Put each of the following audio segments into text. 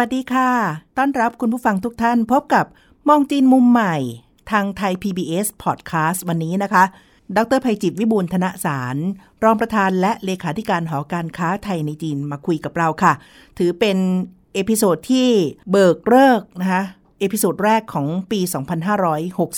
สวัสดีค่ะ ต้อนรับคุณผู้ฟังทุกท่านพบกับมองจีนมุมใหม่ ทางไทย PBS Podcast วันนี้นะคะ ดร.ไพจิตร วิบูลย์ธนสาร รองประธานและเลขาธิการหอการค้าไทยในจีนมาคุยกับเราค่ะ ถือเป็น episode ที่เบิกฤกษ์นะคะ episode แรกของปี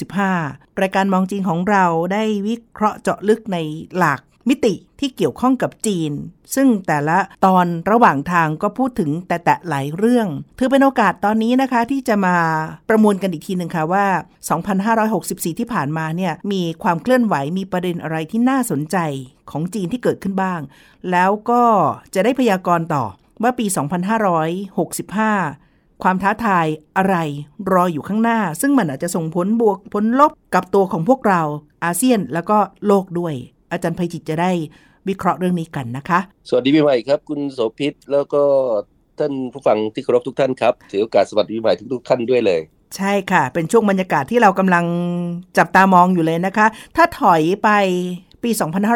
2565 รายการมองจีนของเราได้วิเคราะห์เจาะลึกในหลาก มิติที่เกี่ยวข้องกับจีน ซึ่งแต่ละตอนระหว่างทางก็พูดถึงแต่แต่หลายเรื่อง ถือเป็นโอกาสตอนนี้นะคะที่จะมาประมวลกันอีกทีหนึ่งค่ะว่า 2564 ที่ผ่านมาเนี่ยมีความเคลื่อนไหวมีประเด็นอะไรที่น่าสนใจของจีนที่เกิดขึ้นบ้าง แล้วก็จะได้พยากรณ์ต่อว่าปี 2565ความท้าทายอะไรรออยู่ข้างหน้า ซึ่งมันอาจจะส่งผลบวกผลลบกับตัวของพวกเราอาเซียนแล้วก็โลกด้วย อาจารย์ภัยจิตจะได้วิเคราะห์เรื่องนี้กันนะคะ สวัสดีปีใหม่ครับ คุณโสภิตแล้วก็ท่านผู้ฟังที่เคารพทุกท่านครับถือโอกาสสวัสดีปีใหม่ทุกๆท่านด้วยเลย ใช่ค่ะ เป็นช่วงบรรยากาศที่เรากำลังจับตามองอยู่เลยนะคะ ถ้าถอยไปปี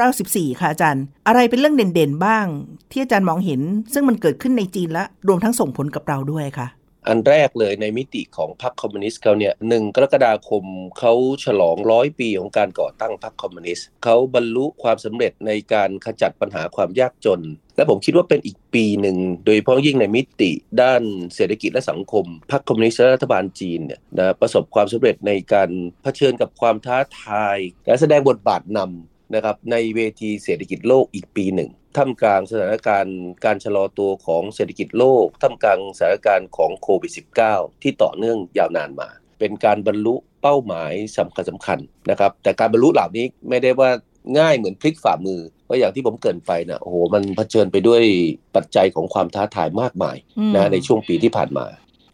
2514 ค่ะอาจารย์ อะไรเป็นเรื่องเด่นๆบ้าง ที่อาจารย์มองเห็น ซึ่งมันเกิดขึ้นในจีนและรวมทั้งส่งผลกับเราด้วยค่ะ อันแรกเลยในมิติของพรรคคอมมิวนิสต์เขาเนี่ยหนึ่งกรกฎาคมเขาฉลองร้อยปีของการก่อตั้งพรรคคอมมิวนิสต์เขาบรรลุความสำเร็จในการขจัดปัญหาความยากจน และผมคิดว่าเป็นอีกปีหนึ่ง โดยเฉพาะยิ่งในมิติด้านเศรษฐกิจและสังคม พรรคคอมมิวนิสต์และรัฐบาลจีนเนี่ยนะประสบความสำเร็จในการเผชิญกับความท้าทาย และแสดงบทบาทนำ นะครับในเวทีเศรษฐกิจโลกอีกปีหนึ่งท่ามกลางสถานการณ์การชะลอตัวของเศรษฐกิจโลกท่ามกลางสถานการณ์ของโควิด -19 ที่ต่อเนื่องยาวนานมา เป็นการบรรลุเป้าหมายสำคัญสำคัญนะครับแต่การบรรลุเหล่านี้ไม่ได้ว่าง่ายเหมือนพลิกฝ่ามือเพราะอย่างที่ผมเกรินไปนะโอ้โหมันเผชิญไปด้วยปัจจัยของความท้าทายมากมายอืมนะในช่วงปีที่ผ่านมา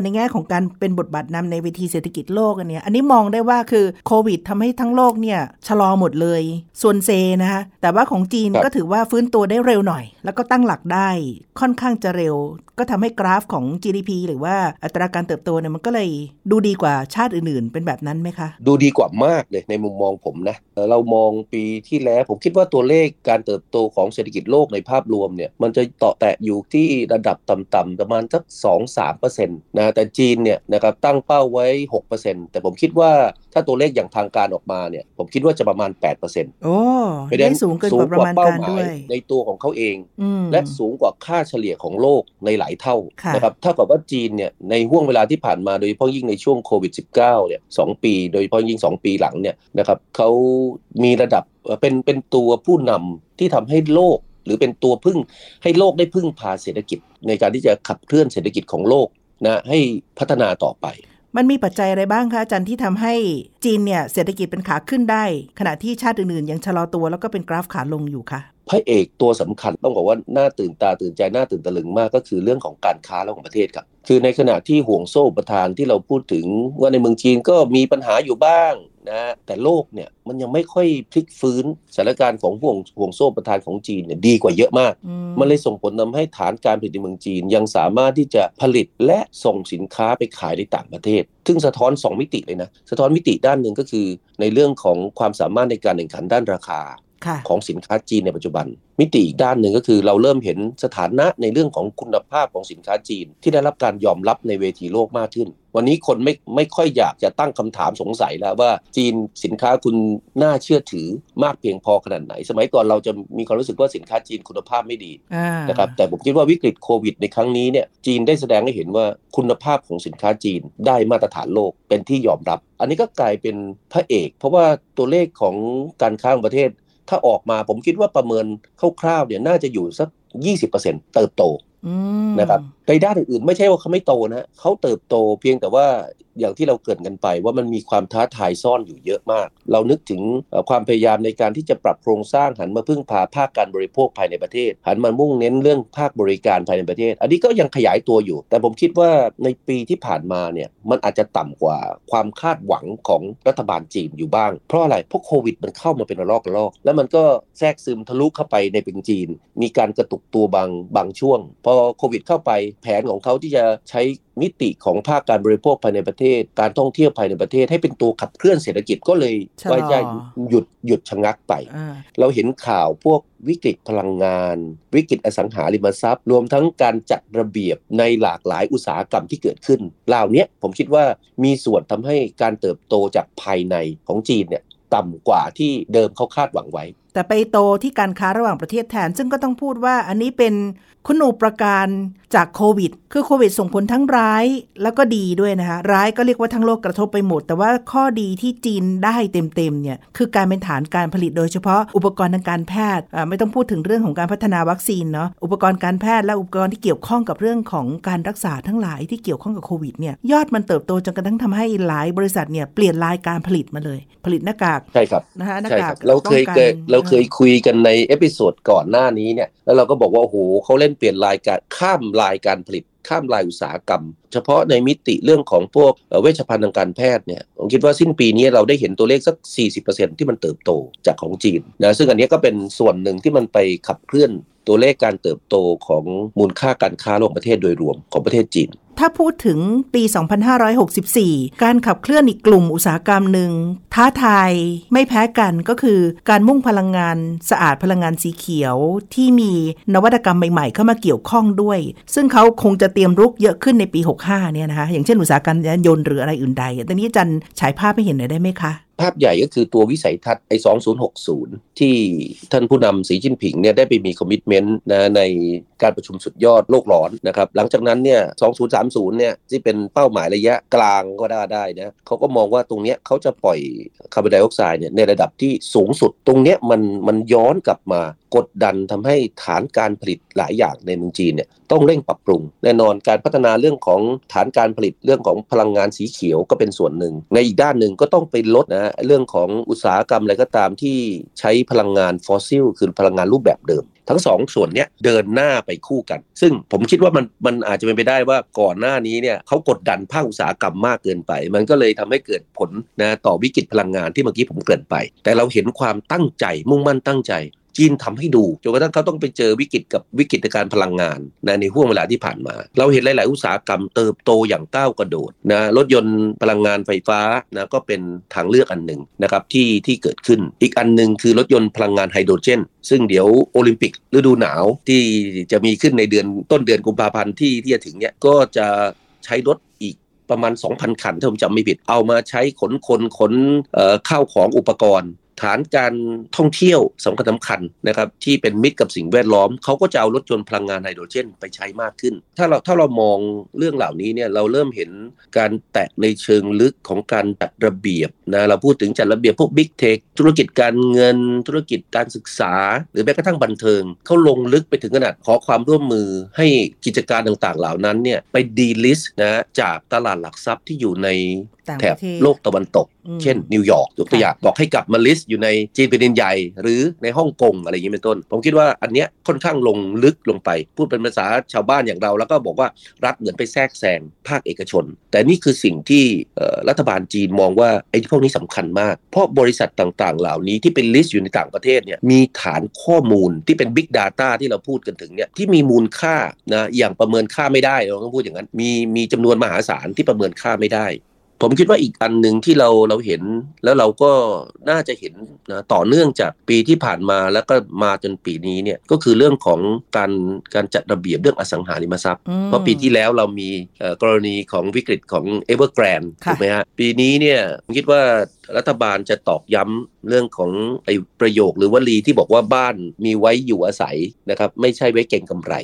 ในแง่ของการเป็นบทบาทนำในเวทีเศรษฐกิจโลกอันเนี้ยอันนี้มองได้ว่าคือโควิดทำให้ทั้งโลกเนี่ยชะลอหมดเลย ส่วนเซนะคะแต่ว่าของจีนครับก็ถือว่าฟื้นตัวได้เร็วหน่อย แล้วก็ตั้งหลักได้ค่อนข้างจะเร็ว ก็ทำให้กราฟของ GDP หรือว่าอัตราการเติบโตเนี่ยมันก็เลยดูดีกว่าชาติอื่นๆ เป็นแบบนั้นไหมคะ ดูดีกว่ามากเลยในมุมมองผมนะเอ่อเรามองปีที่แล้วผมคิดว่าตัวเลขการเติบโตของเศรษฐกิจโลกในภาพรวมเนี่ยมันจะต่อแตะอยู่ที่ระดับต่ำๆประมาณสัก2-3%นะแต่จีนเนี่ยนะครับตั้งเป้าไว้ 6%แต่ผมคิดว่าถ้าตัวเลขอย่างทางการออกมาเนี่ย ผมคิดว่าจะประมาณ 8%โอ้เพราะฉะได้นั้นสูงเกินกว่าประมาณเป้าการหมาด้วยในตัวของเขาเองอืมและสูงกว่าค่าเฉลี่ยของโลกในหลายเท่าค่ะนะครับเท่ากับว่าจีนเนี่ยในห่วงเวลาที่ผ่านมาโดยเฉพาะยิ่งในช่วงโควิด -19 เนี่ยสองปี โดยเฉพาะยิ่ง 2 ปีหลังเนี่ยนะครับเขามีระดับเอ่อเป็นเป็นตัวผู้นำที่ทำให้โลกหรือเป็นตัวพึ่งให้โลกได้พึ่งพาเศรษฐกิจในการที่จะขับเคลื่อนเศรษฐกิจของโลก นะให้พัฒนาต่อไป มันมีปัจจัยอะไรบ้างคะอาจารย์ที่ทำให้จีนเนี่ยเศรษฐกิจเป็นขาขึ้นได้ ขณะที่ชาติอื่นๆ ยังชะลอตัวแล้วก็เป็นกราฟขาลงอยู่คะ พระเอกตัวสำคัญต้องบอกว่าน่าตื่นตาตื่นใจน่าตื่นตะลึงมากก็คือเรื่องของการค้าระหว่างประเทศครับ คือในขณะที่ห่วงโซ่อุประทานที่เราพูดถึงว่าในเมืองจีนก็มีปัญหาอยู่บ้างนะแต่โลกเนี่ยมันยังไม่ค่อยพลิกฟื้นสถานการณ์ของห่วงห่วงโซ่อุประทานของจีนเนี่ยดีกว่าเยอะมากอืมันเลยส่งผลทำให้ฐานการผลิตในเมืองจีน ยังสามารถที่จะผลิตและส่งสินค้าไปขายในต่างประเทศ ซึ่งสะท้อน 2 มิติเลยนะ สะท้อนมิติด้านหนึ่งก็คือ ในเรื่องของความสามารถในการแข่งขันด้านราคาค่ะ ของสินค้าจีนในปัจจุบัน มิติอีกด้านหนึ่งก็คือเราเริ่มเห็นสถานะในเรื่องของคุณภาพของสินค้าจีน ที่ได้รับการยอมรับในเวทีโลกมากขึ้น วันนี้คนไม่ไม่ค่อยอยากจะตั้งคำถามสงสัยแล้วว่าจีนสินค้าคุณน่าเชื่อถือมากเพียงพอขนาดไหน สมัยก่อนเราจะมีความรู้สึกว่าสินค้าจีนคุณภาพไม่ดีอ่านะครับแต่ผมคิดว่าวิกฤตโควิดในครั้งนี้เนี่ยจีนได้แสดงให้เห็นว่าคุณภาพของสินค้าจีนได้มาตรฐานโลกเป็นที่ยอมรับ อันนี้ก็กลายเป็นพระเอก เพราะว่าตัวเลขของการค้าของประเทศ ถ้าออกมาผมคิดว่าประเมินคร่าวๆเนี่ยน่าจะอยู่สัก 20%เติบโตอืมนะครับ ในด้านอื่นๆไม่ใช่ว่าเขาไม่โตนะเขาเติบโตเพียงแต่ว่าอย่างที่เราเกิดกันไปว่ามันมีความท้าทายซ่อนอยู่เยอะมาก เรานึกถึงความพยายามในการที่จะปรับโครงสร้างหันมาพึ่งพาภาคการบริโภคภายในประเทศ หันมามุ่งเน้นเรื่องภาคบริการภายในประเทศ อันนี้ก็ยังขยายตัวอยู่ แต่ผมคิดว่าในปีที่ผ่านมาเนี่ยมันอาจจะต่ำกว่าความคาดหวังของรัฐบาลจีนอยู่บ้าง เพราะอะไรเพราะโควิดมันเข้ามาเป็นระลอกระลอก แล้วมันก็แทรกซึมทะลุเข้าไปในเป็นจีน มีการกระตุกตัวบางบางช่วง พอโควิดเข้าไปแผนของเขาที่จะใช้มิติของภาคการบริโภคภายในประเทศ การท่องเที่ยวภายในประเทศ ให้เป็นตัวขับเคลื่อนเศรษฐกิจก็เลยว่าจะหยุดหยุดชะงักไป เราเห็นข่าวพวกวิกฤตพลังงาน วิกฤตอสังหาริมทรัพย์ รวมทั้งการจัดระเบียบในหลากหลายอุตสาหกรรมที่เกิดขึ้นเหล่านี้ผมคิดว่ามีส่วนทำให้การเติบโตจากภายในของจีนเนี่ยต่ำกว่าที่เดิมเขาคาดหวังไว้ แต่ไปโตที่การค้าระหว่างประเทศแทน ซึ่งก็ต้องพูดว่าอันนี้เป็นคุณูประการจากโควิด คือโควิดส่งผลทั้งร้ายแล้วก็ดีด้วยนะคะร้ายก็เรียกว่าทั้งโลกกระทบไปหมด แต่ว่าข้อดีที่จีนได้เต็มๆเนี่ยคือการเป็นฐานการผลิตโดยเฉพาะอุปกรณ์ทางการแพทย์ไม่ต้องพูดถึงเรื่องของการพัฒนาวัคซีนเนาะอุปกรณ์การแพทย์และอุปกรณ์ที่เกี่ยวข้องกับเรื่องของการรักษาทั้งหลายที่เกี่ยวข้องกับโควิดเนี่ยยอดมันเติบโตจนกระทั่งทำให้หลายบริษัทเนี่ยเปลี่ยนลายการผลิตมาเลย ผลิตหน้ากากใช่ครับนะคะหน้ากากเราเคยเราเคยคุยกันใน episode ก่อนหน้านี้เนี่ยแล้วเราก็บอกว่าโอ้โหเขาเล่นเปลี่ยนลายการข้ามลายการผลิตข้ามลายอุตสาหกรรม เฉพาะในมิติเรื่องของพวกเวชภัณฑ์ทางการแพทย์เนี่ยผมคิดว่าสิ้นปีนี้เราได้เห็นตัวเลขสัก 40%ที่มันเติบโตจากของจีนนะซึ่งอันนี้ก็เป็นส่วนหนึ่งที่มันไปขับเคลื่อนตัวเลขการเติบโตของมูลค่าการค้าระหว่างประเทศโดยรวมของประเทศจีน ถ้าพูดถึงปี 2564 การขับเคลื่อนอีกกลุ่มอุตสาหกรรมหนึ่ง ท้าทายไม่แพ้กันก็คือการมุ่งพลังงานสะอาดพลังงานสีเขียว ที่มีนวัตกรรมใหม่ๆ เข้ามาเกี่ยวข้องด้วย ซึ่งเขาคงจะเตรียมรุกเยอะขึ้นในปี 65 เนี่ยนะคะ อย่างเช่นอุตสาหกรรมยานยนต์หรืออะไรอื่นใดตอนนี้จันฉายภาพให้เห็นหน่อยได้ไหมคะภาพใหญ่ก็คือตัววิสัยทัศน์ไอ้2060 ที่ท่านผู้นำสีจิ้นผิงเนี่ยได้ไปมีคอมมิชเมนต์นะในการประชุมสุดยอดโลกร้อนนะครับ หลังจากนั้นเนี่ย30 เนี่ยที่เป็นเป้าหมายระยะกลางก็ได้ได้นะเขาก็มองว่าตรงเนี้ยเขาจะปล่อยคาร์บอนไดออกไซด์เนี่ยในระดับที่สูงสุด ตรงเนี้ยมันมันย้อนกลับมากดดันทำให้ฐานการผลิตหลายอย่างในเมืองจีนเนี่ยต้องเร่งปรับปรุง แน่นอนการพัฒนาเรื่องของฐานการผลิตเรื่องของพลังงานสีเขียวก็เป็นส่วนหนึ่ง ในอีกด้านหนึ่งก็ต้องไปลดนะเรื่องของอุตสาหกรรมอะไรก็ตามที่ใช้พลังงานฟอสซิลคือพลังงานรูปแบบเดิมทั้งสองส่วนเนี้ยเดินหน้าไปคู่กัน ซึ่งผมคิดว่ามันมันอาจจะเป็นไปได้ว่าก่อนหน้านี้เนี่ยเขากดดันภาคอุตสาหกรรมมากเกินไป มันก็เลยทำให้เกิดผลนะต่อวิกฤตพลังงานที่เมื่อกี้ผมเกริ่นไป แต่เราเห็นความตั้งใจมุ่งมั่นตั้งใจ จีนทำให้ดูจนกระทั่งเขาต้องไปเจอวิกฤตกับวิกฤตการพลังงานนะในห่วงเวลาที่ผ่านมา เราเห็นหลาย ๆ อุตสาหกรรมเติบโตอย่างก้าวกระโดดนะรถยนต์พลังงานไฟฟ้านะก็เป็นทางเลือกอันหนึ่งนะครับที่ที่เกิดขึ้น อีกอันหนึ่งคือรถยนต์พลังงานไฮโดรเจน ซึ่งเดี๋ยวโอลิมปิกฤดูหนาวที่จะมีขึ้นในเดือนต้นเดือนกุมภาพันธ์ที่ที่จะถึงเนี่ยก็จะใช้รถอีกประมาณ 2,000 คันถ้าผมจำไม่ผิด เอามาใช้ขนคนขนข้าวของอุปกรณ์ ฐานการท่องเที่ยวสำคัญสำคัญนะครับที่เป็นมิตรกับสิ่งแวดล้อมเขาก็จะเอารถยนต์พลังงานไฮโดรเจนไปใช้มากขึ้น ถ้าเราถ้าเรามองเรื่องเหล่านี้เนี่ยเราเริ่มเห็นการแตะในเชิงลึกของการจัดระเบียบนะเราพูดถึงจัดระเบียบพวกบิ๊กเทคธุรกิจการเงิน ธุรกิจการศึกษา หรือแม้กระทั่งบันเทิงเขาลงลึกไปถึงขนาดขอความร่วมมือให้กิจการต่างๆ เหล่านั้นเนี่ยไป delist นะจากตลาดหลักทรัพย์ที่อยู่ใน แถบโลกตะวันตก เช่น นิวยอร์กยกตัวอย่างบอกให้กลับมา list อยู่ในจีนแผ่นดินใหญ่ หรือในฮ่องกงอะไรอย่างนี้เป็นต้น ผมคิดว่าอันเนี้ยค่อนข้างลงลึกลงไป พูดเป็นภาษาชาวบ้านอย่างเรา แล้วก็บอกว่ารัฐเหมือนไปแทรกแซงภาคเอกชน แต่นี่คือสิ่งที่รัฐบาลจีนมองว่าไอ้พวกนี้สำคัญมาก เพราะบริษัทต่างๆ เหล่านี้ที่เป็น list อยู่ในต่างประเทศเนี่ยมีฐานข้อมูลที่เป็น Big Data ที่เราพูดกันถึงเนี่ยที่มีมูลค่านะอย่างประเมินค่าไม่ได้เราต้องพูดอย่างนั้นมีมีจำนวนมหาศาลที่ประเมินค่าไม่ได้ ผมคิดว่าอีกอันหนึ่งที่เราเราเห็นแล้วเราก็น่าจะเห็นนะต่อเนื่องจากปีที่ผ่านมาแล้วก็มาจนปีนี้เนี่ยก็คือเรื่องของการการจัดระเบียบเรื่องอสังหาริมทรัพย์ เพราะปีที่แล้วเรามีกรณีของวิกฤตของเอเวอร์แกรนถูกไหมฮะปีนี้เนี่ยผมคิดว่ารัฐบาลจะตอกย้ำเรื่องของไอ้ประโยคหรือวลีที่บอกว่าบ้านมีไว้อยู่อาศัยนะครับไม่ใช่ไว้เก่งกำไร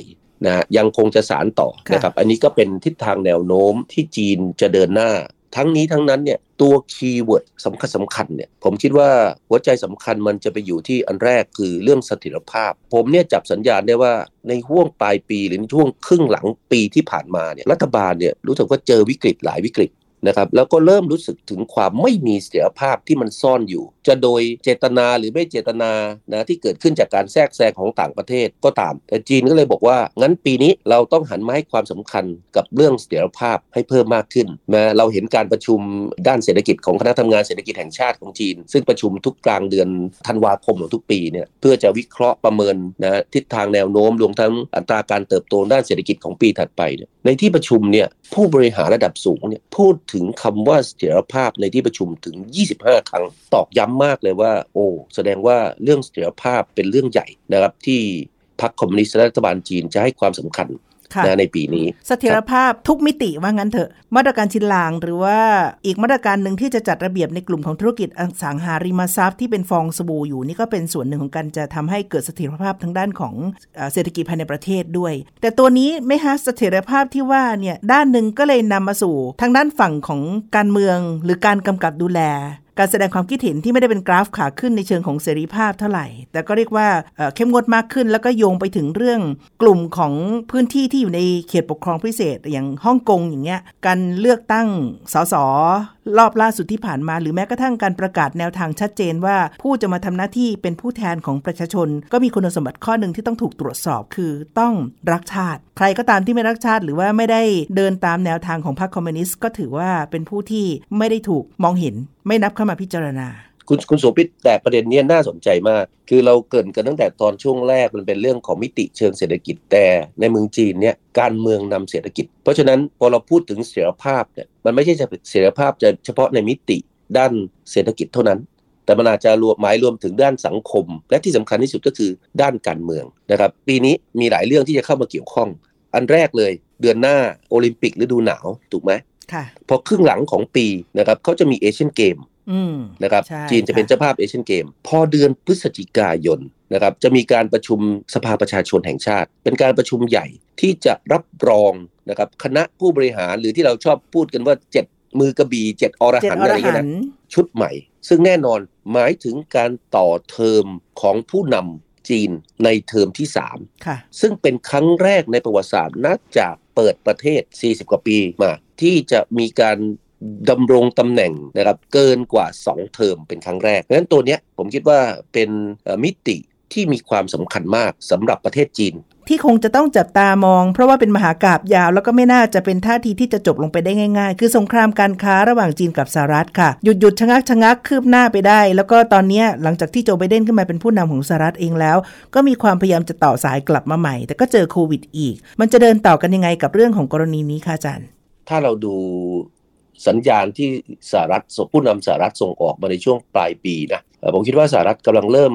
นะยังคงจะสารต่อนะครับอันนี้ก็เป็นทิศทางแนวโน้มที่จีนจะเดินหน้า ทั้งนี้ทั้งนั้นเนี่ยตัวคีย์เวิร์ดสำคัญสำคัญเนี่ยผมคิดว่าหัวใจสำคัญมันจะไปอยู่ที่อันแรกคือเรื่องเสถิรภาพ ผมเนี่ยจับสัญญาณได้ว่าในห่วงปลายปีหรือในช่วงครึ่งหลังปีที่ผ่านมาเนี่ยรัฐบาลเนี่ยรู้สึกว่าเจอวิกฤตหลายวิกฤตนะครับแล้วก็เริ่มรู้สึกถึงความไม่มีเสถียรภาพที่มันซ่อนอยู่ จะโดยเจตนาหรือไม่เจตนานะที่เกิดขึ้นจากการแทรกแซงของต่างประเทศก็ตาม แต่จีนก็เลยบอกว่า งั้นปีนี้เราต้องหันมาให้ความสำคัญกับเรื่องเสถียรภาพให้เพิ่มมากขึ้นนะเราเห็นการประชุมด้านเศรษฐกิจของคณะทำงานเศรษฐกิจแห่งชาติของจีน ซึ่งประชุมทุกกลางเดือนธันวาคมของทุกปีเนี่ยเพื่อจะวิเคราะห์ประเมินนะทิศทางแนวโน้มรวมทั้งอัตราการเติบโตด้านเศรษฐกิจของปีถัดไปเนี่ยในที่ประชุมเนี่ยผู้บริหารระดับสูงเนี่ยพูดถึงคำว่าเสถียรภาพในที่ประชุมถึง 25 ครั้งตอกย้ำมากเลยว่า โอ้แสดงว่าเรื่องเสถียรภาพเป็นเรื่องใหญ่นะครับที่พรรคคอมมิวนิสต์และรัฐบาลจีนจะให้ความสำคัญนะในปีนี้ เสถียรภาพทุกมิติว่างั้นเถอะ มาตรการชินลางหรือว่าอีกมาตรการหนึ่งที่จะจัดระเบียบในกลุ่มของธุรกิจอสังหาริมทรัพย์ที่เป็นฟองสบู่อยู่นี่ก็เป็นส่วนหนึ่งของการจะทำให้เกิดเสถียรภาพทางด้านของเศรษฐกิจภายในประเทศด้วย แต่ตัวนี้ไม่ฮะเสถียรภาพที่ว่าเนี่ยด้านหนึ่งก็เลยนำมาสู่ ทางด้านฝั่งของการเมืองหรือการกำกับดูแล การแสดงความคิดเห็นที่ไม่ได้เป็นกราฟขาขึ้นในเชิงของเสรีภาพเท่าไหร่ แต่ก็เรียกว่าเข้มงวดมากขึ้น แล้วก็โยงไปถึงเรื่องกลุ่มของพื้นที่ที่อยู่ในเขตปกครองพิเศษ อย่างฮ่องกงอย่างเงี้ยการเลือกตั้งสส รอบล่าสุดที่ผ่านมา หรือแม้กระทั่งการประกาศแนวทางชัดเจนว่า ผู้จะมาทำหน้าที่เป็นผู้แทนของประชาชน ก็มีคุณสมบัติข้อหนึ่งที่ต้องถูกตรวจสอบคือต้องรักชาติ ใครก็ตามที่ไม่รักชาติ หรือว่าไม่ได้เดินตามแนวทางของพรรคคอมมิวนิสต์ก็ถือว่าเป็นผู้ที่ไม่ได้ถูกมองเห็น ไม่นับเข้ามาพิจารณา คุณคุณโสภิตแต่ประเด็นนี้น่าสนใจมาก คือเราเกิดกันตั้งแต่ตอนช่วงแรกมันเป็นเรื่องของมิติเชิงเศรษฐกิจแต่ในเมืองจีนเนี่ยการเมืองนำเศรษฐกิจ เพราะฉะนั้นพอเราพูดถึงเสถียรภาพเนี่ยมันไม่ใช่เสถียรภาพจะเฉพาะในมิติด้านเศรษฐกิจเท่านั้น แต่มันอาจจะรวมหมายรวมถึงด้านสังคม และที่สำคัญที่สุดก็คือด้านการเมืองนะครับปีนี้มีหลายเรื่องที่จะเข้ามาเกี่ยวข้อง อันแรกเลยเดือนหน้าโอลิมปิกฤดูหนาวถูกไหมพอครึ่งหลังของปีนะครับเขาจะมีเอเชียนเกม นะครับจีนจะเป็นเจ้าภาพเอเชียนเกม พอเดือนพฤศจิกายนนะครับจะมีการประชุมสภาประชาชนแห่งชาติ เป็นการประชุมใหญ่ที่จะรับรองนะครับคณะผู้บริหารหรือที่เราชอบพูดกันว่าเจ็ดมือกระบี่เจ็ดอรหันอะไรเงี้ยนะชุดใหม่ ซึ่งแน่นอนหมายถึงการต่อเทอมของผู้นำจีนในเทอมที่3ซึ่งเป็นครั้งแรกในประวัติศาสตร์นับจากเปิดประเทศ 40 กว่าปีมา ที่จะมีการ ดำรงตำแหน่งนะครับเกินกว่า 2 เทอมเป็นครั้งแรกเพราะฉะนั้นตัวนี้ผมคิดว่าเป็นมิติที่มีความสำคัญมากสำหรับประเทศจีน ที่คงจะต้องจับตามอง เพราะว่าเป็นมหากราบยาว แล้วก็ไม่น่าจะเป็นท่าทีที่จะจบลงไปได้ง่าย ๆ คือสงครามการค้าระหว่างจีนกับสหรัฐค่ะ หยุดหยุดชะงักชะงักคืบหน้าไปได้ แล้วก็ตอนนี้หลังจากที่โจไบเดนขึ้นมาเป็นผู้นำของสหรัฐเองแล้ว ก็มีความพยายามจะต่อสายกลับมาใหม่ แต่ก็เจอโควิดอีก มันจะเดินต่อกันยังไงกับเรื่องของกรณีนี้คะอาจารย์ถ้าเราดู สัญญาณที่สหรัฐผู้นำสหรัฐส่งออกมาในช่วงปลายปีนะผมคิดว่าสหรัฐกำลังเริ่ม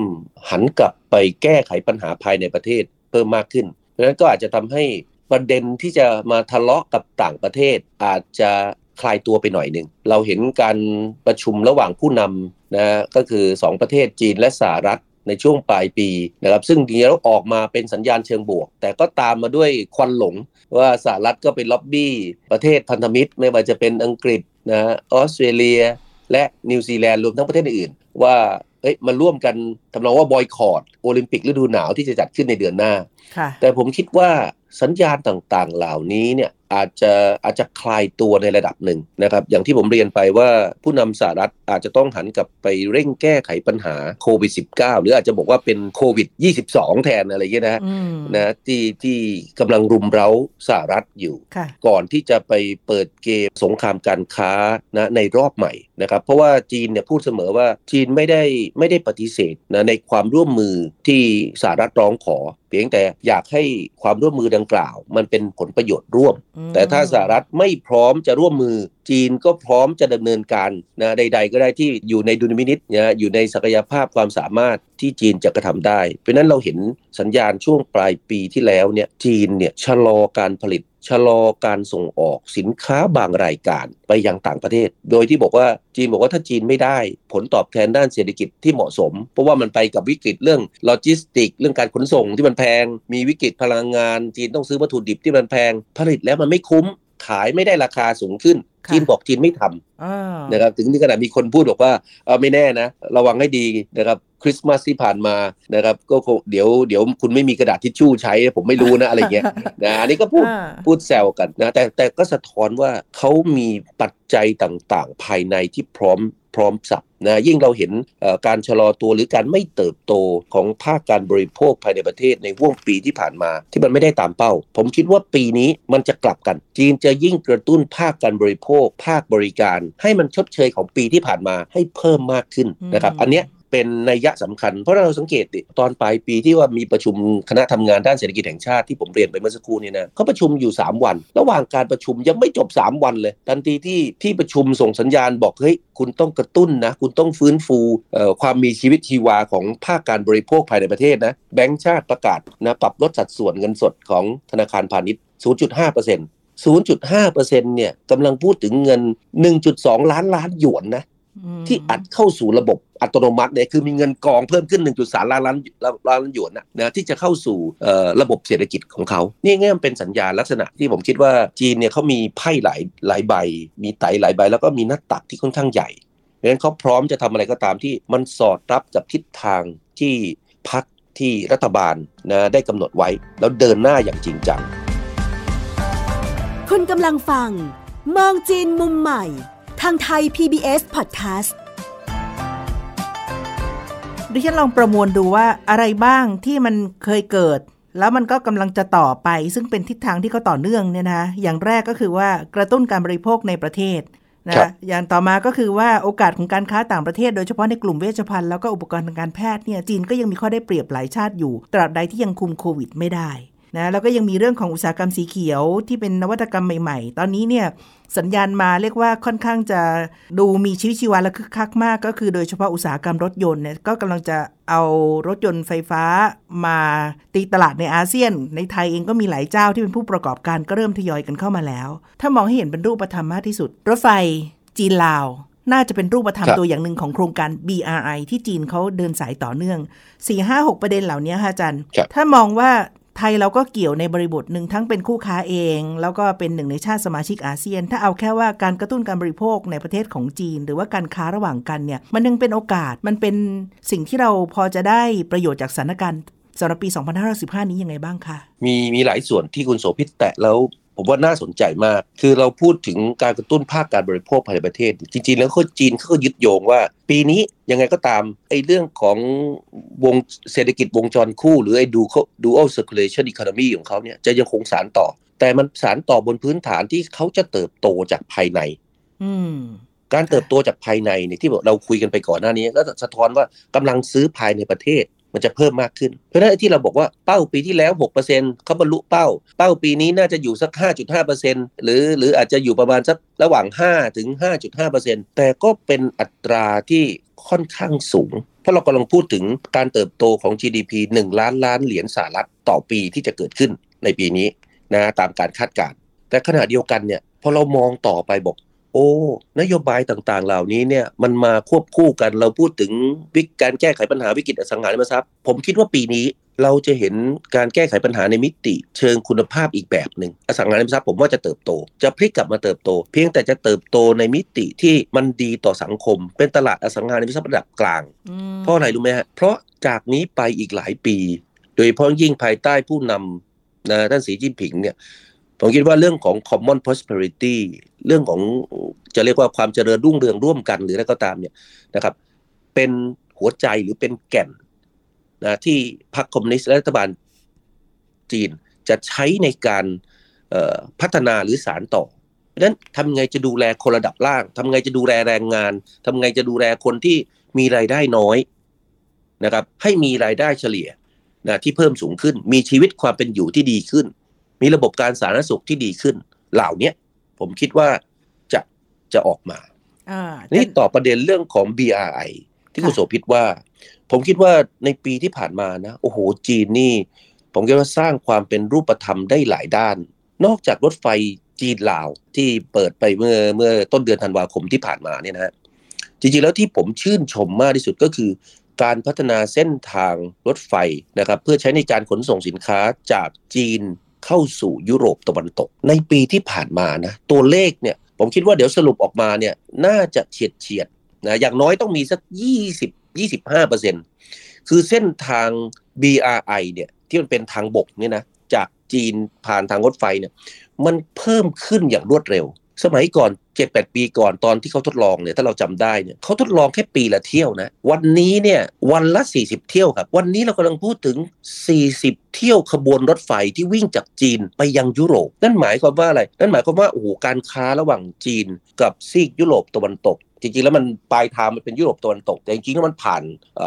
หันกลับไปแก้ไขปัญหาภายในประเทศเพิ่มมากขึ้น เพราะฉะนั้นก็อาจจะทำให้ประเด็นที่จะมาทะเลาะกับต่างประเทศ อาจจะคลายตัวไปหน่อยหนึ่งเราเห็นการประชุมระหว่างผู้นำนะก็คือ 2 ประเทศจีนและสหรัฐ ในช่วงปลายปีนะครับซึ่งทีนี้เราออกมาเป็นสัญญาณเชิงบวก แต่ก็ตามมาด้วยควันหลง ว่าสหรัฐก็เป็นล็อบบี้ ประเทศพันธมิตร ไม่ว่าจะเป็นอังกฤษนะออสเตรเลีย และนิวซีแลนด์รวมทั้งประเทศอื่น ว่าเอ้ยมาร่วมกันทำนองว่าบอยคอตต์โอลิมปิกฤดูหนาวที่จะจัดขึ้นในเดือนหน้า แต่ผมคิดว่าสัญญาณต่างๆ เหล่านี้เนี่ย อาจจะอาจจะคลายตัวในระดับหนึ่งนะครับ อย่างที่ผมเรียนไปว่าผู้นำสหรัฐอาจจะต้องหันกลับไปเร่งแก้ไขปัญหาโควิด -19 หรืออาจจะบอกว่าเป็นโควิด 22 แทนอะไรเงี้ยนะนะที่ที่กำลังรุมเร้าสหรัฐอยู่ ก่อนที่จะไปเปิดเกมสงครามการค้านะในรอบใหม่นะครับ เพราะว่าจีนเนี่ยพูดเสมอว่าจีนไม่ได้ไม่ได้ปฏิเสธนะในความร่วมมือที่สหรัฐร้องขอ เพียงแต่อยากให้ความร่วมมือดังกล่าว มันเป็นผลประโยชน์ร่วมแต่ถ้าสหรัฐไม่พร้อมจะร่วมมือ จีนก็พร้อมจะดำเนินการนะใด ๆ ก็ได้ที่อยู่ในดุลมินิตนะอยู่ในศักยภาพความสามารถที่จีนจะกระทำได้ เพราะนั้นเราเห็นสัญญาณช่วงปลายปีที่แล้วเนี่ยจีนเนี่ยชะลอการผลิตชะลอการส่งออกสินค้าบางรายการไปยังต่างประเทศ โดยที่บอกว่าจีนบอกว่าถ้าจีนไม่ได้ ผลตอบแทนด้านเศรษฐกิจที่เหมาะสม เพราะว่ามันไปกับวิกฤตเรื่องโลจิสติกส์ เรื่องการขนส่งที่มันแพง มีวิกฤตพลังงาน จีนต้องซื้อวัตถุดิบที่มันแพง ผลิตแล้วมันไม่คุ้ม ขายไม่ได้ราคาสูงขึ้นค่ะจีนบอกจีนไม่ทำอ่านะครับถึงที่ขนาดมีคนพูดบอกว่าเออไม่แน่นะ ระวังให้ดีนะครับคริสต์มาสที่ผ่านมานะครับก็คงเดี๋ยวเดี๋ยวคุณไม่มีกระดาษทิชชู่ใช้ ผมไม่รู้นะอะไรเงี้ยนะอันนี้ก็พูดอ่าพูดแซวกันนะแต่แต่ก็สะท้อนว่าเขามีปัจจัยต่างๆ ภายในที่พร้อมพ ร้อมสับนะยิ่งเราเห็นเอ่อการชะลอตัวหรือการไม่เติบโตของภาคการบริโภคภายในประเทศในห่วงปีที่ผ่านมา ที่มันไม่ได้ตามเป้า ผมคิดว่าปีนี้มันจะกลับกัน จีนจะยิ่งกระตุ้นภาคการบริโภค ภาคบริการ ให้มันชดเชยของปีที่ผ่านมาให้เพิ่มมากขึ้นนะครับอืมอันเนี้ย เป็นนัยยะสำคัญ เพราะเราสังเกตดิตอนปลายปีที่ว่ามีประชุมคณะทำงานด้านเศรษฐกิจแห่งชาติที่ผมเรียนไปเมื่อสักครู่นี้นะเขาประชุมอยู่ 3 วัน ระหว่างการประชุมยังไม่จบ 3 วันเลย ทันทีที่ที่ประชุมส่งสัญญาณบอกเฮ้ยคุณต้องกระตุ้นนะ คุณต้องฟื้นฟูความมีชีวิตชีวาของภาคการบริโภคภายในประเทศนะแบงก์ชาติประกาศนะปรับลดสัดส่วนเงินสดของธนาคารพาณิชย์ 0.5% 0.5%เนี่ยกำลังพูดถึงเงิน 1.2 ล้านล้านหยวนนะ ที่อัดเข้าสู่ระบบอัตโนมัติเนี่ยคือมีเงินกองเพิ่มขึ้น 1.3 ล้านล้านล้านล้านหยวนนะนะที่จะเข้าสู่เอ่อระบบเศรษฐกิจของเขา นี่ง่ายมันเป็นสัญญาณลักษณะที่ผมคิดว่าจีนเนี่ยเขามีไพ่หลายหลายใบ มีไตหลายใบ แล้วก็มีหน้าตักที่ค่อนข้างใหญ่เพราะฉะนั้นเขาพร้อมจะทำอะไรก็ตามที่มันสอดรับกับทิศทางที่พักที่รัฐบาลนะได้กำหนดไว้ แล้วเดินหน้าอย่างจริงจังคุณกำลังฟัง มองจีนมุมใหม่ ทางไทย PBS Podcast ดิฉันลองประมวลดูว่าอะไรบ้างที่มันเคยเกิด แล้วมันก็กำลังจะต่อไป ซึ่งเป็นทิศทางที่เขาต่อเนื่องเนี่ยนะอย่างแรกก็คือว่ากระตุ้นการบริโภคในประเทศนะครับอย่างต่อมาก็คือว่าโอกาสของการค้าต่างประเทศ โดยเฉพาะในกลุ่มเวชภัณฑ์แล้วก็อุปกรณ์ทางการแพทย์เนี่ยจีนก็ยังมีข้อได้เปรียบหลายชาติอยู่ ตราบใดที่ยังคุมโควิดไม่ได้ นะแล้วก็ยังมีเรื่องของอุตสาหกรรมสีเขียวที่เป็นนวัตกรรมใหม่ ๆ ตอนนี้เนี่ยสัญญาณมาเรียกว่าค่อนข้างจะดูมีชีวิตชีวาและคึกคักมาก ก็คือโดยเฉพาะอุตสาหกรรมรถยนต์เนี่ยก็กำลังจะเอารถยนต์ไฟฟ้ามาตีตลาดในอาเซียน ในไทยเองก็มีหลายเจ้าที่เป็นผู้ประกอบการก็เริ่มทยอยกันเข้ามาแล้ว ถ้ามองให้เห็นเป็นรูปธรรมมากที่สุด รถไฟจีนลาวน่าจะเป็นรูปธรรมครับตัวอย่างหนึ่งของโครงการ BRI ที่จีนเขาเดินสายต่อเนื่อง 4 5 6 ประเด็นเหล่านี้ค่ะอาจารย์ครับถ้ามองว่า ไทยเราก็เกี่ยวในบริบทหนึ่งทั้งเป็นคู่ค้าเอง แล้วก็เป็นหนึ่งในชาติสมาชิกอาเซียน ถ้าเอาแค่ว่าการกระตุ้นการบริโภคในประเทศของจีน หรือว่าการค้าระหว่างกันเนี่ยมันยังเป็นโอกาสมันเป็นสิ่งที่เราพอจะได้ประโยชน์จากสถานการณ์สำหรับปี 2515 นี้ยังไงบ้างคะ มีมีหลายส่วนที่คุณโสภิตแตะแล้ว ผมว่าน่าสนใจมาก คือเราพูดถึงการกระตุ้นภาคการบริโภคภายในประเทศ จริงๆ แล้วคนจีนเขาก็ยึดโยงว่า ปีนี้ยังไงก็ตามไอ้เรื่องของวงเศรษฐกิจวงจรคู่ หรือไอ้ dual dual circulation economy ของเขาเนี่ยจะยังคงสานต่อ แต่มันสานต่อบนพื้นฐานที่เขาจะเติบโตจากภายในอืมการเติบโตจากภายในเนี่ยที่เราคุยกันไปก่อนหน้านี้ก็สะท้อนว่ากำลังซื้อภายในประเทศ มันจะเพิ่มมากขึ้น เพราะฉะนั้นไอ้ที่เราบอกว่าเป้าปีที่แล้ว 6%เขาบรรลุเป้า เป้าปีนี้น่าจะอยู่สัก 5.5%หรือหรืออาจจะอยู่ประมาณสักระหว่าง 5 ถึง 5.5%แต่ก็เป็นอัตราที่ค่อนข้างสูง เพราะเรากำลังพูดถึงการเติบโตของ GDP 1 ล้านล้านเหรียญสหรัฐต่อปีที่จะเกิดขึ้นในปีนี้นะตามการคาดการณ์แต่ขณะเดียวกันเนี่ยพอเรามองต่อไปบอก โอ้นโยบายต่างๆ เหล่านี้เนี่ยมันมาควบคู่กันเราพูดถึงวิกการแก้ไขปัญหาวิกฤตอสังหาริมทรัพย์ผมคิดว่าปีนี้เราจะเห็นการแก้ไขปัญหาในมิติ เชิงคุณภาพอีกแบบหนึ่งอสังหาริมทรัพย์ผมว่าจะเติบโต จะพลิกกลับมาเติบโต เพียงแต่จะเติบโตในมิติที่มันดีต่อสังคม เป็นตลาดอสังหาริมทรัพย์ระดับกลางอืมเพราะอะไรรู้ไหมฮะเพราะจากนี้ไปอีกหลายปี โดยเฉพาะยิ่งภายใต้ผู้นำนะท่านสีจิ้นผิงเนี่ย ผมคิดว่าเรื่องของ common prosperity เรื่องของจะเรียกว่าความเจริญรุ่งเรืองร่วมกันหรืออะไรก็ตามเนี่ยนะครับ เป็นหัวใจหรือเป็นแก่นนะที่พรรคคอมมิวนิสต์และรัฐบาลจีนจะใช้ในการพัฒนาหรือสารต่อเพราะฉะนั้นทำไงจะดูแลคนระดับล่างทำไงจะดูแลแรงงานทำไงจะดูแลคนที่มีรายได้น้อยนะครับ ให้มีรายได้เฉลี่ยนะที่เพิ่มสูงขึ้น มีชีวิตความเป็นอยู่ที่ดีขึ้น มีระบบการสาธารณสุขที่ดีขึ้น เหล่าเนี้ยผมคิดว่าจะจะออกมาอ่านี่ตอบประเด็นเรื่องของ BRI ที่คุณค่ะโสภิตว่า ผมคิดว่าในปีที่ผ่านมานะ โอ้โห จีนนี่ ผมคิดว่าสร้างความเป็นรูปธรรมได้หลายด้าน นอกจากรถไฟจีนลาวที่เปิดไปเมื่อเมื่อต้นเดือนธันวาคมที่ผ่านมาเนี่ยนะฮะจริงๆแล้วที่ผมชื่นชมมากที่สุดก็คือ การพัฒนาเส้นทางรถไฟนะครับ เพื่อใช้ในการขนส่งสินค้าจากจีน เข้าสู่ยุโรปตะวันตก ในปีที่ผ่านมานะตัวเลขเนี่ยผมคิดว่าเดี๋ยวสรุปออกมาเนี่ยน่าจะเฉียดเฉียดนะอย่างน้อยต้องมีสัก 20 25เปอร์เซ็นต์คือเส้นทาง BRI เนี่ยที่มันเป็นทางบกเนี่ยนะจากจีนผ่านทางรถไฟเนี่ยมันเพิ่มขึ้นอย่างรวดเร็ว สมัยก่อน7 8ปีก่อนตอนที่เขาทดลองเนี่ยถ้าเราจำได้เนี่ยเขาทดลองแค่ปีละเที่ยวนะวันนี้เนี่ยวันละ 40 เที่ยวครับ วันนี้เรากำลังพูดถึง 40 เที่ยวขบวนรถไฟที่วิ่งจากจีนไปยังยุโรป นั่นหมายความว่าอะไร นั่นหมายความว่าโอ้โหการค้าระหว่างจีนกับซีกยุโรปตะวันตก จริงๆ แล้วมันปลายทางมันเป็นยุโรปตะวันตก แต่จริงๆแล้วมันผ่าน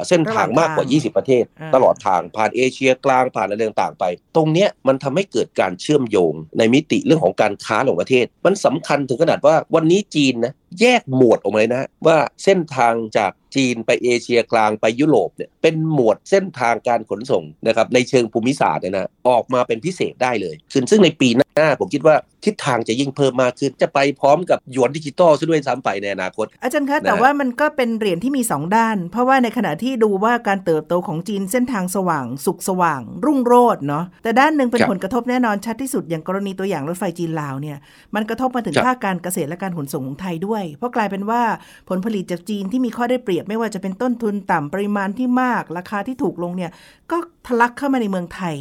เส้นทางมากกว่า 20 ประเทศ ตลอดทางผ่านเอเชียกลางผ่านอะไรต่างๆไป ตรงเนี้ยมันทำให้เกิดการเชื่อมโยงในมิติเรื่องของการค้าระหว่างประเทศ มันสำคัญถึงขนาดว่าวันนี้จีนนะแยกหมวดออกมาเลยนะว่าเส้นทางจากจีนไปเอเชียกลางไปยุโรปเนี่ยเป็นหมวดเส้นทางการขนส่งนะครับในเชิงภูมิศาสตร์เนี่ยนะออกมาเป็นพิเศษได้เลยคือซึ่งในปีห น้า ผมคิดว่าทิศทางจะยิ่งเพิ่มมากขึ้น จะไปพร้อมกับหยวนดิจิตอลซะด้วยซ้ำไปในอนาคต อาจารย์คะ แต่ว่ามันก็เป็นเหรียญที่มี 2 ด้าน เพราะว่าในขณะที่ดูว่าการเติบโตของจีนเส้นทางสว่าง สุขสว่าง รุ่งโรจน์เนาะแต่ด้านหนึ่งเป็นผลกระทบแน่นอนชัดที่สุดอย่างกรณีตัวอย่างรถไฟจีนลาวเนี่ยมันกระทบมาถึงภาคการเกษตรและการขนส่งของไทยด้วย เพราะกลายเป็นว่าผลผลิตจากจีนที่มีข้อได้เปรียบไม่ว่าจะเป็นต้นทุนต่ำปริมาณที่มาก ราคาที่ถูกลงเนี่ยก็ทะลักเข้ามาในเมืองไทย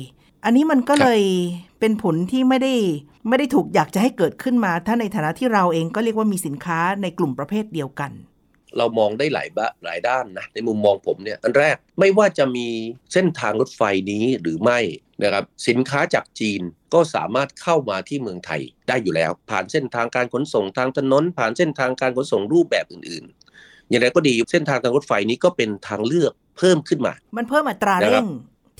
อันนี้มันก็เลยเป็นผลที่ไม่ได้ไม่ได้ถูกอยากจะให้เกิดขึ้นมา ถ้าในฐานะที่เราเองก็เรียกว่ามีสินค้าในกลุ่มประเภทเดียวกัน เรามองได้หลายบหลายด้านนะในมุมมองผมเนี่ยอันแรกไม่ว่าจะมีเส้นทางรถไฟนี้หรือไม่นะครับสินค้าจากจีนก็สามารถเข้ามาที่เมืองไทยได้อยู่แล้ว ผ่านเส้นทางการขนส่งทางถนน ผ่านเส้นทางการขนส่งรูปแบบอื่นๆ อย่างไรก็ดีเส้นทางทางรถไฟนี้ก็เป็นทางเลือกเพิ่มขึ้นมา มันเพิ่มอัตราเร่ง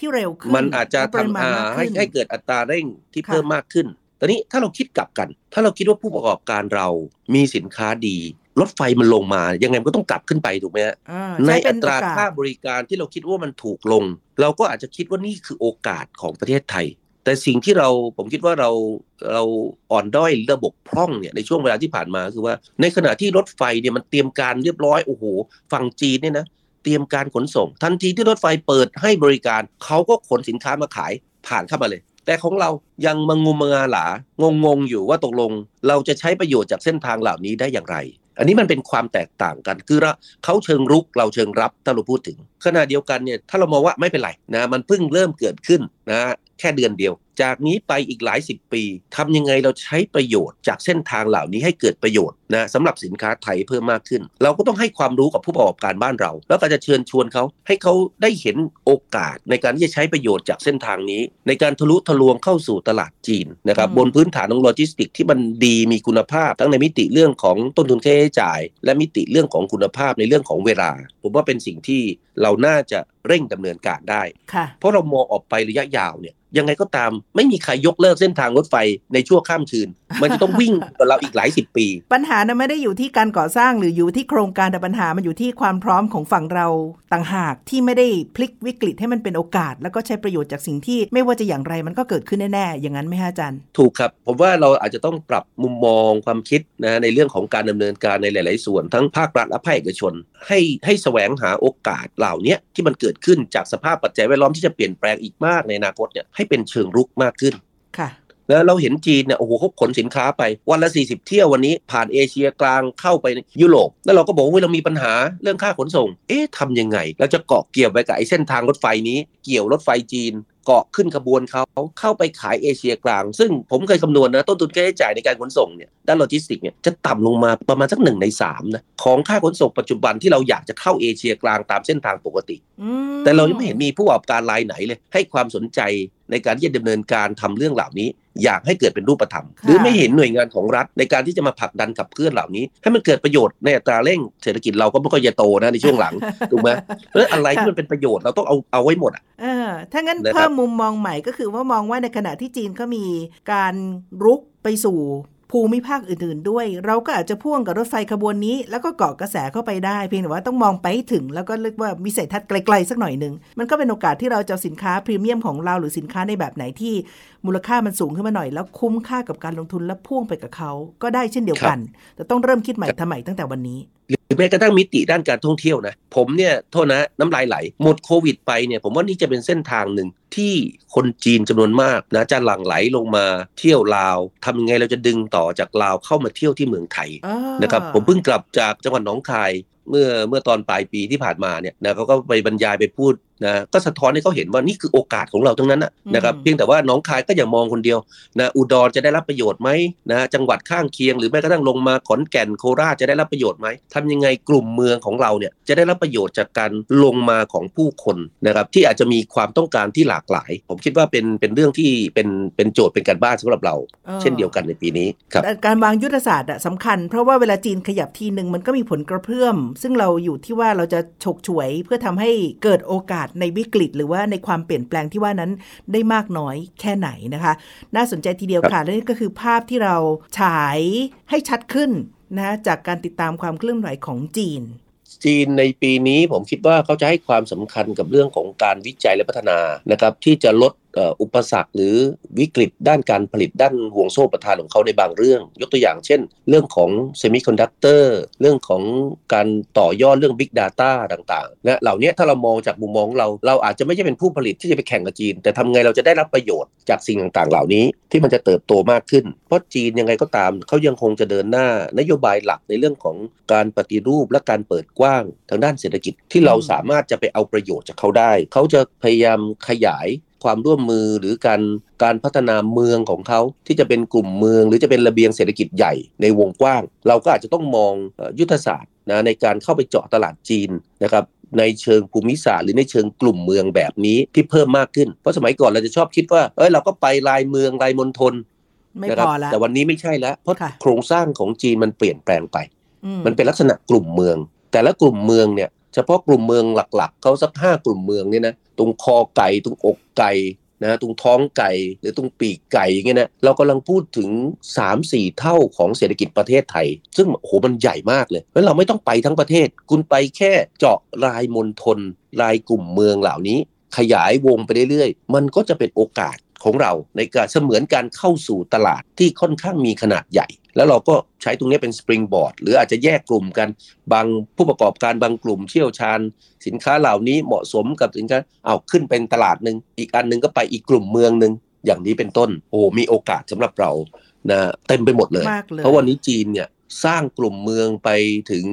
ที่เร็วขึ้นมันอาจจะทำให้ให้เกิดอัตราเร่งที่เพิ่มมากขึ้นตอนนี้ถ้าเราคิดกลับกัน ถ้าเราคิดว่าผู้ประกอบการเรามีสินค้าดี รถไฟมันลงมา ยังไงมันก็ต้องกลับขึ้นไปถูกไหมฮะในอัตราค่าบริการที่เราคิดว่ามันถูกลง เราก็อาจจะคิดว่านี่คือโอกาสของประเทศไทย แต่สิ่งที่เราผมคิดว่าเราเราอ่อนด้อยระบบพร่องเนี่ยในช่วงเวลาที่ผ่านมาคือว่า ในขณะที่รถไฟเนี่ยมันเตรียมการเรียบร้อยโอ้โหฝั่งจีนเนี่ยนะ เตรียมการขนส่ง ทันทีที่รถไฟเปิดให้บริการเขาก็ขนสินค้ามาขายผ่านเข้ามาเลย แต่ของเรายังมังงมงาหลางงงอยู่ว่าตกลงเราจะใช้ประโยชน์จากเส้นทางเหล่านี้ได้อย่างไร อันนี้มันเป็นความแตกต่างกัน คือเขาเชิงรุกเราเชิงรับถ้าเราพูดถึงขณะเดียวกันเนี่ยถ้าเรามองว่าไม่เป็นไรนะมันเพิ่งเริ่มเกิดขึ้นนะแค่เดือนเดียว จากนี้ไปอีกหลายสิบปีทำยังไงเราใช้ประโยชน์จากเส้นทางเหล่านี้ให้เกิดประโยชน์นะสำหรับสินค้าไทยเพิ่มมากขึ้น เราก็ต้องให้ความรู้กับผู้ประกอบการบ้านเรา แล้วก็จะเชิญชวนเขาให้เขาได้เห็นโอกาสในการที่จะใช้ประโยชน์จากเส้นทางนี้ ในการทะลุทะลวงเข้าสู่ตลาดจีนนะครับบนพื้นฐานของโลจิสติกส์ที่มันดีมีคุณภาพ ทั้งในมิติเรื่องของต้นทุนค่าใช้จ่าย และมิติเรื่องของคุณภาพในเรื่องของเวลา ผมว่าเป็นสิ่งที่เราน่าจะเร่งดำเนินการได้ เพราะเรามองออกไประยะยาวเนี่ยยังไงก็ตามไม่มีใครยกเลิกเส้นทางรถไฟในชั่วข้ามคืน มันจะต้องวิ่งกับเราอีกหลายสิบปี ปัญหานะไม่ได้อยู่ที่การก่อสร้างหรืออยู่ที่โครงการแต่ปัญหามันอยู่ที่ความพร้อมของฝั่งเราต่างหากที่ไม่ได้พลิกวิกฤตให้มันเป็นโอกาส แล้วก็ใช้ประโยชน์จากสิ่งที่ไม่ว่าจะอย่างไรมันก็เกิดขึ้นแน่ๆอย่างนั้นไหมฮะอาจารย์ ถูกครับผมว่าเราอาจจะต้องปรับมุมมองความคิดนะในเรื่องของการดำเนินการในหลาย ๆ ส่วนทั้งภาครัฐและภาคเอกชน ให้ให้แสวงหาโอกาสเหล่านี้ที่มันเกิดขึ้นจากสภาพปัจจัยแวดล้อมที่จะเปลี่ยนแปลงอีกมากในอนาคตเนี่ยให้เป็นเชิงรุกมากขึ้นค่ะแล้วเราเห็นจีนเนี่ยโอ้โหเขาขนสินค้าไปวันละ 40 เที่ยววันนี้ผ่านเอเชียกลางเข้าไปยุโรปแล้วเราก็บอกว่าเรามีปัญหาเรื่องค่าขนส่ง เอ๊ะทำยังไง เราจะเกาะเกี่ยวไปกับไอ้เส้นทางรถไฟนี้ เกี่ยวรถไฟจีนเกาะขึ้นขบวนเขาเข้าไปขายเอเชียกลาง ซึ่งผมเคยคำนวณนะต้นทุนค่าใช้จ่ายในการขนส่งเนี่ยด้านโลจิสติกเนี่ยจะต่ำลงมาประมาณสักหนึ่งในสามนะของค่าขนส่งปัจจุบันที่เราอยากจะเข้าเอเชียกลางตามเส้นทางปกติ แต่เรายังไม่เห็นมีผู้ประกอบการรายไหนเลยให้ความสนใจ ในการที่จะดำเนินการทำเรื่องเหล่านี้ อยากให้เกิดเป็นรูปธรรม หรือไม่เห็นหน่วยงานของรัฐ ในการที่จะมาผลักดันขับเคลื่อนเหล่านี้ ให้มันเกิดประโยชน์ในอัตราเร่งเศรษฐกิจเราก็ไม่ค่อยจะโตนะในช่วงหลังถูกไหมเพราะอะไรที่มันเป็นประโยชน์เราต้องเอาเอาไว้หมดอะถ้างั้นเพิ่มมุมมองใหม่ก็คือว่ามองว่าในขณะที่จีนเขามีการรุกไปสู่ ภูมิภาคอื่นๆด้วย เราก็อาจจะพ่วงกับรถไฟขบวนนี้ แล้วก็เกาะกระแสเข้าไปได้ เพียงแต่ว่าต้องมองไปถึง แล้วก็เรียกว่ามีเศษทัศน์ไกลๆสักหน่อยหนึ่งมันก็เป็นโอกาสที่เราจะสินค้าพรีเมียมของเราหรือสินค้าในแบบไหนที่มูลค่ามันสูงขึ้นมาหน่อย แล้วคุ้มค่ากับการลงทุนและพ่วงไปกับเขาก็ได้เช่นเดียวกัน แต่ต้องเริ่มคิดใหม่ทำใหม่ตั้งแต่วันนี้หรือแม้กระทั่งมิติด้านการท่องเที่ยวนะ ผมเนี่ยโทษนะน้ำลายไหล หมดโควิดไปเนี่ยผมว่านี่จะเป็นเส้นทางหนึ่ง ที่คนจีนจำนวนมากนะจะหลั่งไหลลงมาเที่ยวลาวทำยังไงเราจะดึงต่อจากลาวเข้ามาเที่ยวที่เมืองไทยอ่านะครับผมเพิ่งกลับจากจังหวัดหนองคายเมื่อเมื่อตอนปลายปีที่ผ่านมาเนี่ยนะเขาก็ไปบรรยายไปพูดนะก็สะท้อนให้เขาเห็นว่านี่คือโอกาสของเราทั้งนั้นนะนะครับเพียงแต่ว่าหน้องคายก็อย่ามองคนเดียวนะอุดรจะได้รับประโยชน์ไหมนะจังหวัดข้างเคียงหรือแม้กระทั่งลงมาขอนแก่นโคราชจะได้รับประโยชน์ไหมทำยังไงกลุ่มเมืองของเราเนี่ยจะได้รับประโยชน์จากการลงมาของผู้คนนะครับที่อาจจะมีความต้องการที่หลากหลาย ผมคิดว่าเป็นเป็นเรื่องที่เป็นเป็นโจทย์เป็นการบ้านสำหรับเราออเช่นเดียวกันในปีนี้ครับแต่การวางยุทธศาสตร์อะสำคัญ เพราะว่าเวลาจีนขยับทีหนึ่งมันก็มีผลกระเพื่อม ซึ่งเราอยู่ที่ว่าเราจะฉกฉวยเพื่อทำให้เกิดโอกาสในวิกฤต หรือว่าในความเปลี่ยนแปลงที่ว่านั้นได้มากน้อยแค่ไหนนะคะ น่าสนใจทีเดียวค่ะและนี่ก็คือภาพที่เราฉายให้ชัดขึ้นนะจากการติดตามความเคลื่อนไหวของจีน จีนในปีนี้ผมคิดว่าเขาจะให้ความสำคัญกับเรื่องของการวิจัยและพัฒนานะครับที่จะลดอุปสรรคหรือวิกฤตด้านการผลิตด้านห่วงโซ่อุปทานของเขาในบางเรื่อง ยกตัวอย่างเช่น เรื่องของเซมิคอนดักเตอร์เรื่องของการต่อยอดเรื่อง Big Data ต่างๆนะเหล่านี้ถ้าเรามองจากมุมมองของเรา เราอาจจะไม่ใช่เป็นผู้ผลิตที่จะไปแข่งกับจีน แต่ทำไงเราจะได้รับประโยชน์จากสิ่งต่างๆ เหล่านี้ที่มันจะเติบโตมากขึ้น เพราะจีนยังไงก็ตามเขายังคงจะเดินหน้านโยบายหลักในเรื่องของการปฏิรูปและการเปิดกว้างทางด้านเศรษฐกิจที่เราสามารถจะไปเอาประโยชน์จากเขาได้ เขาจะพยายามขยาย ความร่วมมือหรือการการพัฒนาเมืองของเขาที่จะเป็นกลุ่มเมือง หรือจะเป็นระเบียงเศรษฐกิจใหญ่ในวงกว้าง เราก็อาจจะต้องมองเอ่อยุทธศาสตร์นะในการเข้าไปเจาะตลาดจีนนะครับในเชิงภูมิศาสตร์หรือในเชิงกลุ่มเมืองแบบนี้ที่เพิ่มมากขึ้น เพราะสมัยก่อนเราจะชอบคิดว่าเอ้ยเราก็ไปลายเมืองลายมณฑลไม่นะคพรับอแล้วแต่วันนี้ไม่ใช่แล้วเพราะค่ะโครงสร้างของจีนมันเปลี่ยนแปลงไปอืมันเป็นลักษณะกลุ่มเมือง แต่ละกลุ่มเมืองเนี่ย เฉพาะกลุ่มเมืองหลักๆเขาสักห้ากลุ่มเมืองเนี่ยนะตรงคอไก่ตรงอกไก่นะตรงท้องไก่หรือตรงปีกไก่อย่างเงี้ยนะเรากำลังพูดถึง 3-4 เท่าของเศรษฐกิจประเทศไทย ซึ่งโอ้โหมันใหญ่มากเลยแล้วเราไม่ต้องไปทั้งประเทศ คุณไปแค่เจาะรายมณฑลรายกลุ่มเมืองเหล่านี้ ขยายวงไปเรื่อยๆ มันก็จะเป็นโอกาส ของเราในการเสมือนการเข้าสู่ตลาดที่ค่อนข้างมีขนาดใหญ่ แล้วเราก็ใช้ตรงนี้เป็นสปริงบอร์ดหรืออาจจะแยกกลุ่มกันบางผู้ประกอบการบางกลุ่มเชี่ยวชาญ สินค้าเหล่านี้เหมาะสมกับสินค้าเอาขึ้นเป็นตลาดหนึ่งอีกอันหนึ่งก็ไปอีกกลุ่มเมืองหนึ่งอย่างนี้เป็นต้นโอ้มีโอกาสสำหรับเรานะเต็มไปหมดเลยมากเลย เพราะวันนี้จีนเนี่ย สร้างกลุ่มเมืองไปถึง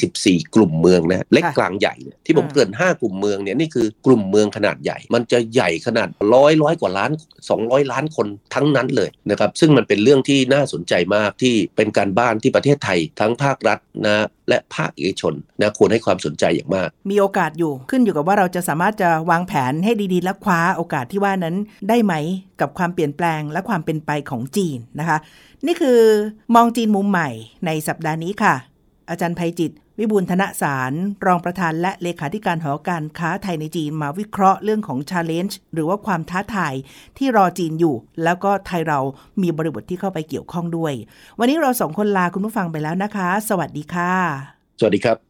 24 กลุ่มเมืองนะเล็กค่ะกลางใหญ่เนี่ยที่ผมอ่าเกริ่น5 กลุ่มเมืองเนี่ยนี่คือกลุ่มเมืองขนาดใหญ่ มันจะใหญ่ขนาดร้อยร้อยกว่าล้าน 200 ล้านคนทั้งนั้นเลยนะครับซึ่งมันเป็นเรื่องที่น่าสนใจมากที่เป็นการบ้านที่ประเทศไทยทั้งภาครัฐนะและภาคเอกชนนะควรให้ความสนใจอย่างมาก มีโอกาสอยู่ขึ้นอยู่กับว่าเราจะสามารถจะวางแผนให้ดีๆ และคว้าโอกาสที่ว่านั้นได้ไหม กับความเปลี่ยนแปลงและความเป็นไปของจีนนะคะ นี่คือมองจีนมุมใหม่ในสัปดาห์นี้ค่ะ อาจารย์ภัยจิต วิบูลธนสาร รองประธานและเลขาธิการหอการค้าไทยในจีนมาวิเคราะห์เรื่องของ challenge หรือว่าความท้าทายที่รอจีนอยู่ แล้วก็ไทยเรามีบริบทที่เข้าไปเกี่ยวข้องด้วย วันนี้เราสองคนลาคุณผู้ฟังไปแล้วนะคะ สวัสดีค่ะ สวัสดีครับ